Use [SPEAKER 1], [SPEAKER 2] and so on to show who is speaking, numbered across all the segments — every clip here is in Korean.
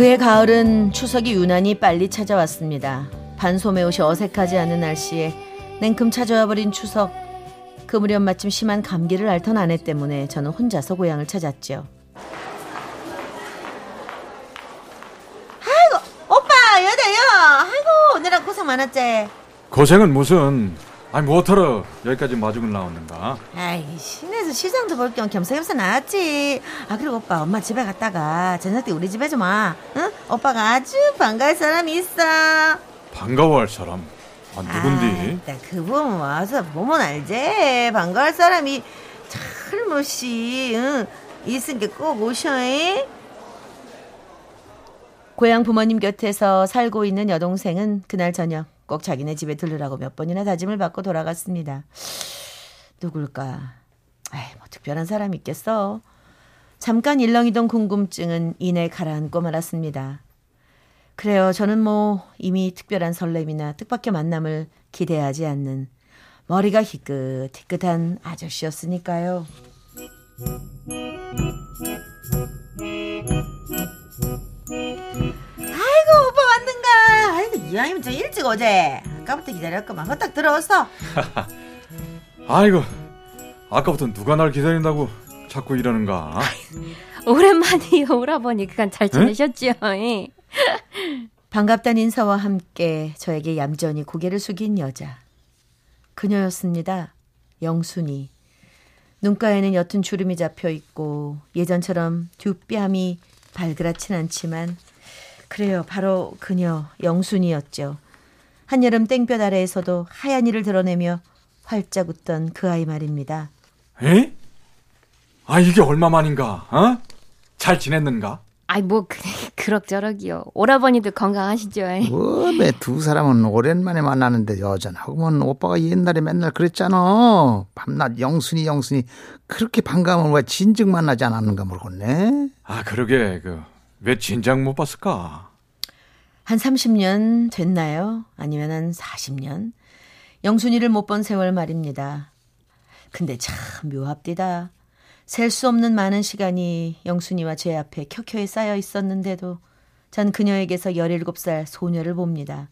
[SPEAKER 1] 그의 가을은 추석이 유난히 빨리 찾아왔습니다. 반소매 옷이 어색하지 않은 날씨에 냉큼 찾아와 버린 추석. 그 무렵 마침 심한 감기를 앓던 아내 때문에 저는 혼자서 고향을 찾았죠. 아이고 오빠 여자요. 아이고 오늘은 고생 많았지.
[SPEAKER 2] 고생은 무슨 아니 뭐하러 여기까지 마중을 나왔는가?
[SPEAKER 1] 아이 시내에서 시장도 볼 겸 겸사겸사 나왔지. 아 그리고 오빠 엄마 집에 갔다가 저녁 때 우리 집에 좀 와. 응? 오빠가 아주 반가울 사람이 있어.
[SPEAKER 2] 반가워할 사람? 아 누군디?
[SPEAKER 1] 아, 그분 와서 보면 알지. 반가울 사람이 잘못이 응? 있은 게꼭 오셔. 잉? 고향 부모님 곁에서 살고 있는 여동생은 그날 저녁 꼭 자기네 집에 들르라고 몇 번이나 다짐을 받고 돌아갔습니다. 누굴까? 에이, 뭐 특별한 사람 있겠어. 잠깐 일렁이던 궁금증은 이내 가라앉고 말았습니다. 그래요. 저는 뭐 이미 특별한 설렘이나 뜻밖의 만남을 기대하지 않는 머리가 희끗희끗한 아저씨였으니까요. 아이고 오빠 왔는가? 아이고 이왕이면 좀 일찍 오재. 아까부터 기다렸구만. 허딱 들어왔어.
[SPEAKER 2] 아이고 아까부터 누가 날 기다린다고 자꾸 이러는가?
[SPEAKER 3] 오랜만이요 오라버니 그간 잘 지내셨죠?
[SPEAKER 1] 반갑단 인사와 함께 저에게 얌전히 고개를 숙인 여자. 그녀였습니다. 영순이. 눈가에는 옅은 주름이 잡혀 있고 예전처럼 뒷뺨이 발그랗진 않지만 그래요. 바로 그녀 영순이었죠. 한여름 땡볕 아래에서도 하얀 이를 드러내며 활짝 웃던 그 아이 말입니다.
[SPEAKER 2] 에? 아 이게 얼마 만인가? 어? 잘 지냈는가?
[SPEAKER 3] 아이 뭐 그, 그럭저럭이요. 오라버니도 건강하시죠?
[SPEAKER 4] 뭐매 두 사람은 오랜만에 만나는데 여전하고만 오빠가 옛날에 맨날 그랬잖아. 밤낮 영순이 영순이 그렇게 반가우면 왜 진즉 만나지 않았는가 모르겠네.
[SPEAKER 2] 아 그러게 그왜 진작 못 봤을까?
[SPEAKER 1] 한 30년 됐나요? 아니면 한 40년? 영순이를 못 본 세월 말입니다. 근데 참 묘합디다. 셀 수 없는 많은 시간이 영순이와 제 앞에 켜켜이 쌓여 있었는데도 전 그녀에게서 17살 소녀를 봅니다.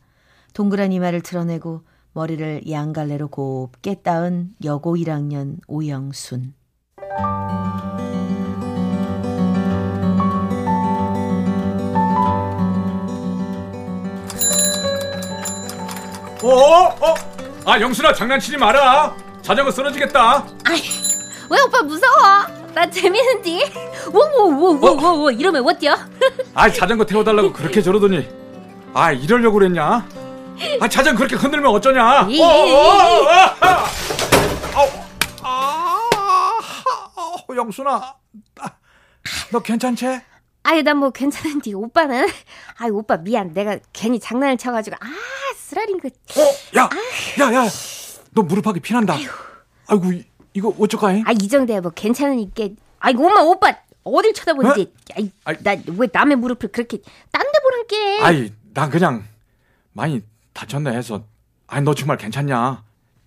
[SPEAKER 1] 동그란 이마를 드러내고 머리를 양갈래로 곱게 따은 여고 1학년 오영순.
[SPEAKER 2] 어? 어? 아 영순아 장난치지 마라. 자전거 쓰러지겠다.
[SPEAKER 3] 아이 왜 오빠 무서워? 나 재밌는디. 워워워워워 이러면 어때요?
[SPEAKER 2] 아 자전거 태워달라고 그렇게 저러더니 아 이러려고 그랬냐? 아 자전거 그렇게 흔들면 어쩌냐? 어, 어, 어, 아, 어, 영순아, 너 괜찮지?
[SPEAKER 3] 아유 난 뭐 괜찮은데 오빠는 아유 오빠 미안 내가 괜히 장난을 쳐가지고 아 쓰라린 거.
[SPEAKER 2] 어, 야, 야, 야, 너 무릎하기 피난다. 아이고 이, 이거 어쩌까해?
[SPEAKER 3] 아이 정도야 뭐 괜찮으니까. 아이고 엄마 오빠 어딜 쳐다보는지. 어? 아이 나왜 남의 무릎을 그렇게 딴 데 보란게.
[SPEAKER 2] 아이 난 그냥 많이 다쳤네 해서. 아니 너 정말 괜찮냐?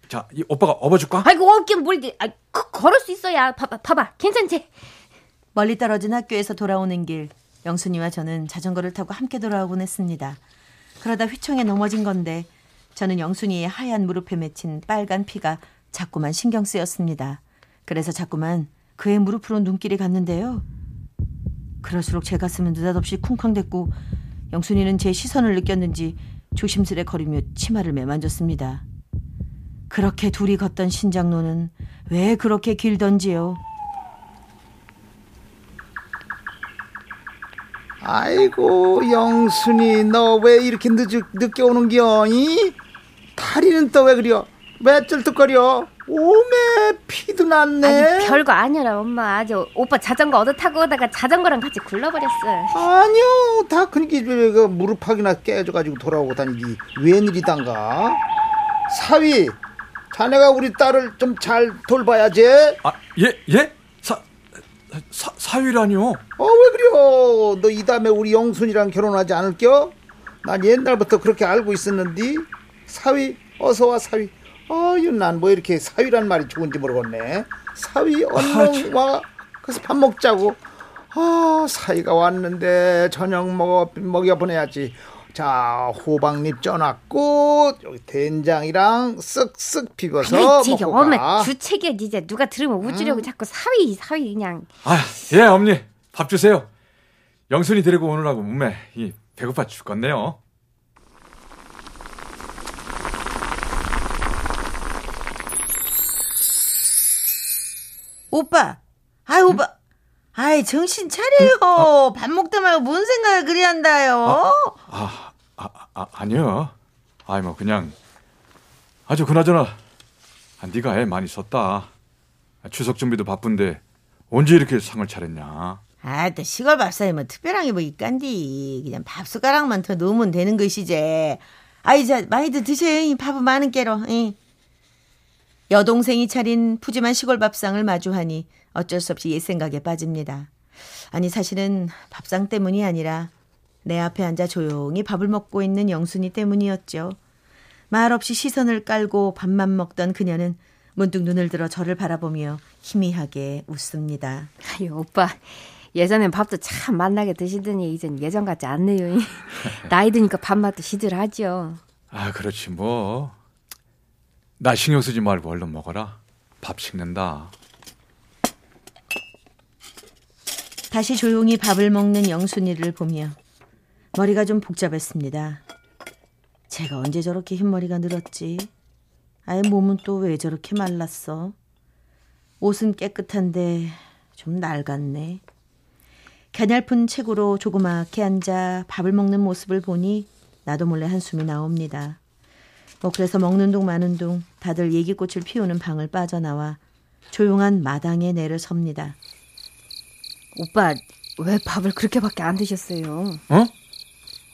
[SPEAKER 2] 자, 이 오빠가 업어줄까?
[SPEAKER 3] 아이고 어깨 뭘? 아, 걸을 수 있어야. 봐봐, 봐봐, 괜찮지?
[SPEAKER 1] 멀리 떨어진 학교에서 돌아오는 길, 영순이와 저는 자전거를 타고 함께 돌아오곤 했습니다. 그러다 휘청에 넘어진 건데 저는 영순이의 하얀 무릎에 맺힌 빨간 피가 자꾸만 신경 쓰였습니다. 그래서 자꾸만 그의 무릎으로 눈길이 갔는데요. 그럴수록 제 가슴은 느닷없이 쿵쾅댔고 영순이는 제 시선을 느꼈는지 조심스레 거리며 치마를 매만졌습니다. 그렇게 둘이 걷던 신장로는 왜 그렇게 길던지요.
[SPEAKER 4] 아이고 영순이 너 왜 이렇게 늦, 늦게 오는겨? 이 다리는 또 왜 그려? 왜 쩔뚝거려? 오메 피도 났네.
[SPEAKER 3] 아니 별거 아니라 엄마 아주 오빠 자전거 얻어 타고 오다가 자전거랑 같이 굴러버렸어.
[SPEAKER 4] 아니요 다 그니까 그 무릎팍이나 깨져가지고 돌아오고 다니기 웬일이단가. 사위 자네가 우리 딸을 좀 잘 돌봐야지.
[SPEAKER 2] 아, 예, 예? 사, 사, 사위라니요?
[SPEAKER 4] 어, 왜 그래요? 너 이 다음에 우리 영순이랑 결혼하지 않을겨? 난 옛날부터 그렇게 알고 있었는데. 사위, 어서 와, 사위. 아유, 난 뭐 이렇게 사위란 말이 좋은지 모르겠네. 사위, 얼른 와. 그래서 밥 먹자고. 아, 사위가 왔는데 저녁 먹어, 먹여 보내야지. 자, 호박잎 쪄놨고, 여기 된장이랑 쓱쓱 비벼서
[SPEAKER 3] 그렇지
[SPEAKER 4] 먹고
[SPEAKER 3] 엄마
[SPEAKER 4] 가.
[SPEAKER 3] 주책이야 진짜 누가 들으면 우쭈려고 자꾸 사위 사위 그냥.
[SPEAKER 2] 아, 예, 어머니. 밥 주세요. 영순이 데리고 오느라고 몸에 이 배고파 죽겠네요.
[SPEAKER 1] 오빠. 아이, 오빠. 아이, 정신 차려요. 밥 먹다 말고 뭔 생각을 그리 한다요.
[SPEAKER 2] 아, 아, 아 아 니요. 아이 뭐 그냥 아주 그나저나 아, 네가 애 많이 썼다. 아, 추석 준비도 바쁜데 언제 이렇게 상을 차렸냐?
[SPEAKER 1] 아, 또 시골 밥상이 뭐 특별한 게 뭐 있간디. 그냥 밥 숟가락만 더 놓으면 되는 것이지. 아이, 자, 많이들 드세요. 이 밥은 많은 깨로. 이. 여동생이 차린 푸짐한 시골 밥상을 마주하니 어쩔 수 없이 옛 생각에 빠집니다. 아니, 사실은 밥상 때문이 아니라 내 앞에 앉아 조용히 밥을 먹고 있는 영순이 때문이었죠. 말 없이 시선을 깔고 밥만 먹던 그녀는 문득 눈을 들어 저를 바라보며 희미하게 웃습니다.
[SPEAKER 3] 아유 오빠 예전엔 밥도 참 맛나게 드시더니 이젠 예전 같지 않네요. 나이 드니까 밥맛도 시들하죠.
[SPEAKER 2] 아, 그렇지 뭐. 나 신경 쓰지 말고 얼른 먹어라. 밥 식는다.
[SPEAKER 1] 다시 조용히 밥을 먹는 영순이를 보며 머리가 좀 복잡했습니다. 제가 언제 저렇게 흰머리가 늘었지? 아예 몸은 또 왜 저렇게 말랐어? 옷은 깨끗한데 좀 낡았네. 가냘픈 책으로 조그맣게 앉아 밥을 먹는 모습을 보니 나도 몰래 한숨이 나옵니다. 뭐 그래서 먹는 동 마는 동 다들 얘기꽃을 피우는 방을 빠져나와 조용한 마당에 내려 섭니다.
[SPEAKER 3] 오빠 왜 밥을 그렇게밖에 안 드셨어요?
[SPEAKER 2] 어?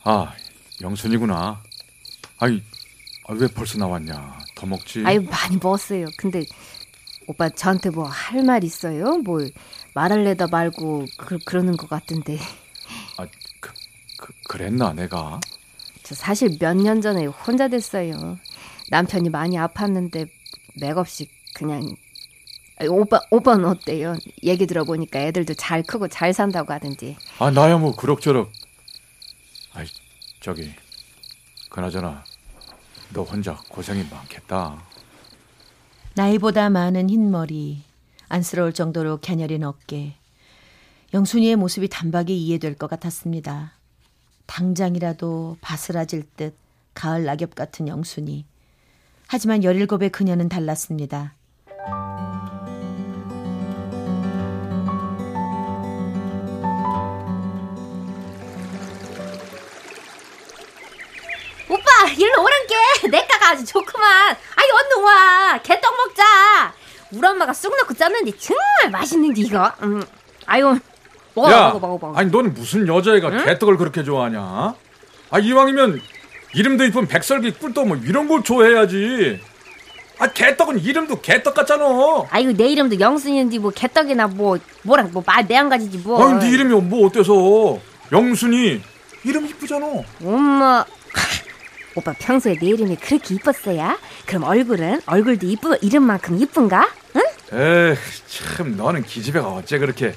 [SPEAKER 2] 아, 영순이구나. 아이, 아, 왜 벌써 나왔냐? 더 먹지.
[SPEAKER 3] 아유 많이 먹었어요. 근데 오빠 저한테 뭐 할 말 있어요? 뭘 말할래다 말고 그, 그러는 것 같은데
[SPEAKER 2] 아, 그, 그, 그랬나 내가?
[SPEAKER 3] 저 사실 몇 년 전에 혼자 됐어요. 남편이 많이 아팠는데 맥없이 그냥 아니, 오빠 오빠는 어때요? 얘기 들어보니까 애들도 잘 크고 잘 산다고 하던지.
[SPEAKER 2] 아, 나야 뭐 그럭저럭. 아이, 저기, 그나저나, 너 혼자 고생이 많겠다.
[SPEAKER 1] 나이보다 많은 흰머리, 안쓰러울 정도로 갸녀린 어깨. 영순이의 모습이 단박에 이해될 것 같았습니다. 당장이라도 바스라질 듯 가을 낙엽 같은 영순이. 하지만 열일곱의 그녀는 달랐습니다.
[SPEAKER 3] 오빠 일로 오란 게 내가가 아주 좋구만. 아이 얼른 와 개떡 먹자. 우리 엄마가 쑥 넣고 쪘는데 정말 맛있는데 이거. 음. 아유 먹어
[SPEAKER 2] 야,
[SPEAKER 3] 먹어 먹어 먹어.
[SPEAKER 2] 아니 넌 무슨 여자애가 개떡을 그렇게 좋아하냐? 아 이왕이면 이름도 이쁜 백설기 꿀떡 뭐 이런 걸 좋아해야지. 아 개떡은 이름도 개떡 같잖아.
[SPEAKER 3] 아이고 내 이름도 영순이인지 뭐 개떡이나 뭐 뭐랑 뭐말내 한 가지지 뭐.
[SPEAKER 2] 아니 네 이름이 뭐 어때서? 영순이 이름 이쁘잖아.
[SPEAKER 3] 엄마. 오빠 평소에 내 이름이 그렇게 이뻤어야? 그럼 얼굴은 얼굴도 이쁘 이름만큼 이쁜가? 응?
[SPEAKER 2] 에이 참 너는 기집애가 어째 그렇게?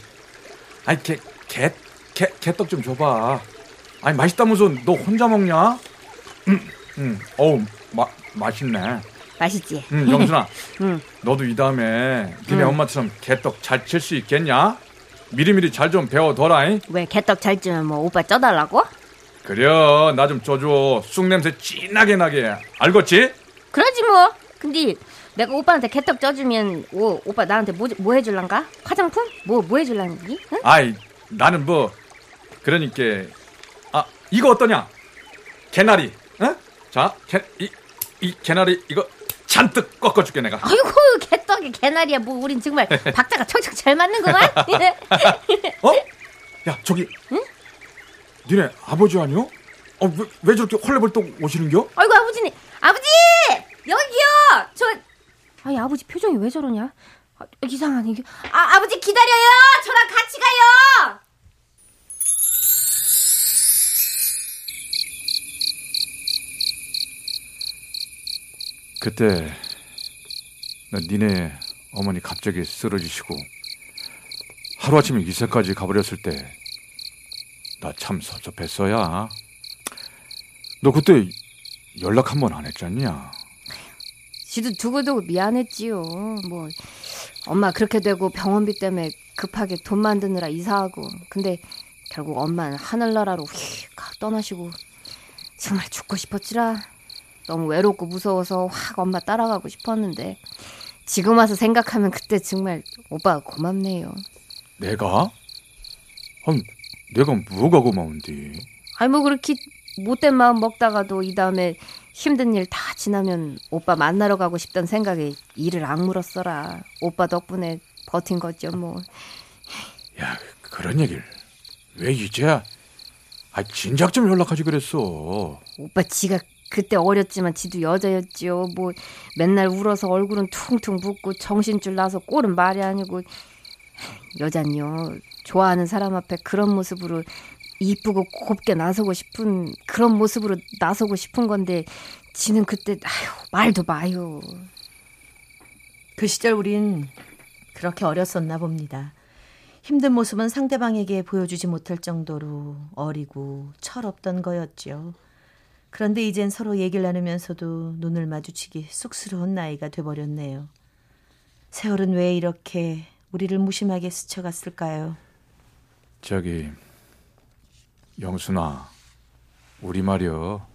[SPEAKER 2] 아니 개 개 개 개떡 좀 줘봐. 아니 맛있다면서 너 혼자 먹냐? 음, 음, 어우 마 맛있네.
[SPEAKER 3] 맛있지?
[SPEAKER 2] 응, 영순아.
[SPEAKER 3] 응.
[SPEAKER 2] 너도 이 다음에 니네 엄마처럼 개떡 잘 칠 수 있겠냐? 미리미리 잘 좀 배워둬라잉.
[SPEAKER 3] 왜 개떡 잘 주면 뭐 오빠 쪄달라고?
[SPEAKER 2] 그래, 나좀 줘줘. 쑥 냄새 진하게 나게. 알겠지?
[SPEAKER 3] 그러지 뭐. 근데 내가 오빠한테 개떡 쪄주면 오, 오빠 나한테 뭐, 뭐 해줄란가? 화장품? 뭐, 뭐 해줄란지? 응?
[SPEAKER 2] 아이, 나는 뭐, 그러니까, 아, 이거 어떠냐? 개나리, 응? 자, 개, 이, 이 개나리, 이거, 찹! 잔뜩 꺾어줄게 내가.
[SPEAKER 3] 아이고 개떡이 개나리야 뭐 우린 정말 박자가 척척 잘 맞는구만.
[SPEAKER 2] 어? 야 저기. 응? 니네 아버지 아니요? 어, 왜, 왜 저렇게 헐레벌떡 오시는겨?
[SPEAKER 3] 아이고 아버지님 아버지 여기요 저 아니 아버지 표정이 왜 저러냐 아, 이상하네 이게 아 아버지 기다려요 저랑 같이 가요
[SPEAKER 2] 그때 나 니네 어머니 갑자기 쓰러지시고 하루아침에 이세까지 가버렸을 때 나 참 섭섭했어야. 너 그때 연락 한 번 안 했잖냐?
[SPEAKER 3] 지도 두고두고 미안했지요 뭐 엄마 그렇게 되고 병원비 때문에 급하게 돈 만드느라 이사하고 근데 결국 엄마는 하늘나라로 휙 떠나시고 정말 죽고 싶었지라 너무 외롭고 무서워서 확 엄마 따라가고 싶었는데 지금 와서 생각하면 그때 정말 오빠가 고맙네요
[SPEAKER 2] 내가? 아니, 내가 뭐가 고마운디?
[SPEAKER 3] 아니 뭐 그렇게 못된 마음 먹다가도 이 다음에 힘든 일 다 지나면 오빠 만나러 가고 싶던 생각에 이를 악물었어라. 오빠 덕분에 버틴 거죠 뭐.
[SPEAKER 2] 야, 그런 얘기를 왜 이제야? 아, 진작 좀 연락하지 그랬어.
[SPEAKER 3] 오빠 지가 그때 어렸지만 지도 여자였지요. 뭐 맨날 울어서 얼굴은 퉁퉁 붓고 정신줄 나서 꼴은 말이 아니고 여잔요. 좋아하는 사람 앞에 그런 모습으로 이쁘고 곱게 나서고 싶은 그런 모습으로 나서고 싶은 건데 지는 그때 아유 말도 마요.
[SPEAKER 1] 그 시절 우린 그렇게 어렸었나 봅니다. 힘든 모습은 상대방에게 보여주지 못할 정도로 어리고 철없던 거였죠. 그런데 이젠 서로 얘기를 나누면서도 눈을 마주치기 쑥스러운 나이가 돼버렸네요. 세월은 왜 이렇게 우리를 무심하게 스쳐갔을까요?
[SPEAKER 2] 저기 영순아, 우리 말이여.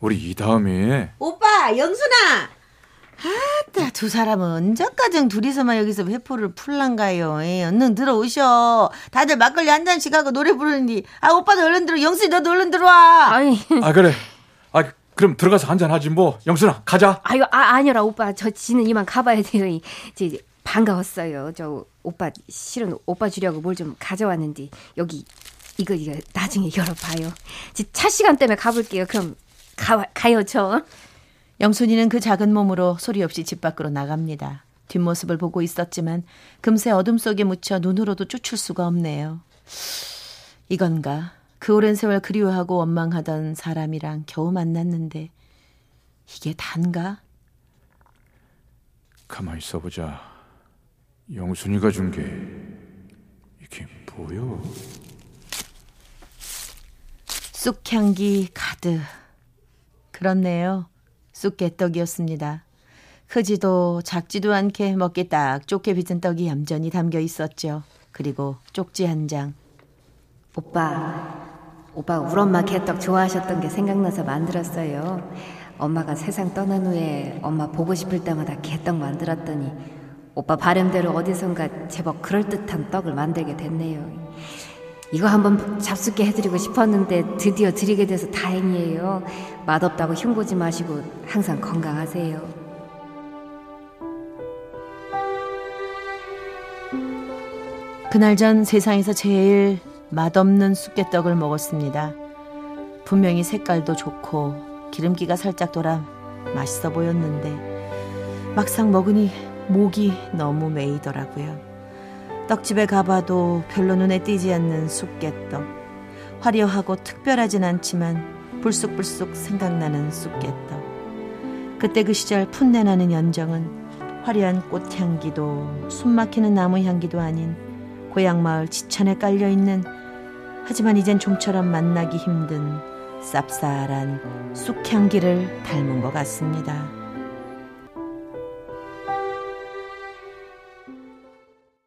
[SPEAKER 2] 우리 이 다음에
[SPEAKER 1] 오빠, 영순아! 아따, 두 사람은 언제까지 둘이서만 여기서 회포를 풀란가요? 예, 얼른 들어오셔. 다들 막걸리 한 잔씩 하고 노래 부르는데, 아, 오빠도 얼른 들어. 영순이 너도 얼른 들어와.
[SPEAKER 3] 아니
[SPEAKER 2] 아 그래. 아 그럼 들어가서 한 잔 하지 뭐. 영순아, 가자.
[SPEAKER 3] 아유 아 아니라 오빠 저 지는 이만 가봐야 돼요. 이, 이제 반가웠어요. 저 오빠 실은 오빠 주려고 뭘 좀 가져왔는데 여기 이거 이거 나중에 열어봐요. 차 시간 때문에 가볼게요. 그럼 가 가요 저.
[SPEAKER 1] 영순이는 그 작은 몸으로 소리 없이 집 밖으로 나갑니다. 뒷모습을 보고 있었지만 금세 어둠 속에 묻혀 눈으로도 쫓을 수가 없네요. 이건가? 그 오랜 세월 그리워하고 원망하던 사람이랑 겨우 만났는데 이게 단가?
[SPEAKER 2] 가만히 있어보자. 영순이가 준 게 이게 뭐여?
[SPEAKER 1] 쑥향기 가득. 그렇네요. 쑥개떡이었습니다. 크지도 작지도 않게 먹기 딱 좋게 빚은 떡이 얌전히 담겨 있었죠. 그리고 쪽지 한 장.
[SPEAKER 3] 오빠 오빠 우리 엄마 개떡 좋아하셨던 게 생각나서 만들었어요. 엄마가 세상 떠난 후에 엄마 보고 싶을 때마다 개떡 만들었더니 오빠 바람대로 어디선가 제법 그럴듯한 떡을 만들게 됐네요. 이거 한번 잡숫게 해드리고 싶었는데 드디어 드리게 돼서 다행이에요. 맛없다고 흉보지 마시고 항상 건강하세요.
[SPEAKER 1] 그날 전 세상에서 제일 맛없는 쑥개떡을 먹었습니다. 분명히 색깔도 좋고 기름기가 살짝 돌아 맛있어 보였는데 막상 먹으니 목이 너무 메이더라고요. 떡집에 가봐도 별로 눈에 띄지 않는 쑥개떡. 화려하고 특별하진 않지만 불쑥불쑥 생각나는 쑥개떡. 그때 그 시절 풋내나는 연정은 화려한 꽃향기도 숨막히는 나무 향기도 아닌 고향 마을 지천에 깔려있는 하지만 이젠 좀처럼 만나기 힘든 쌉쌀한 쑥향기를 닮은 것 같습니다.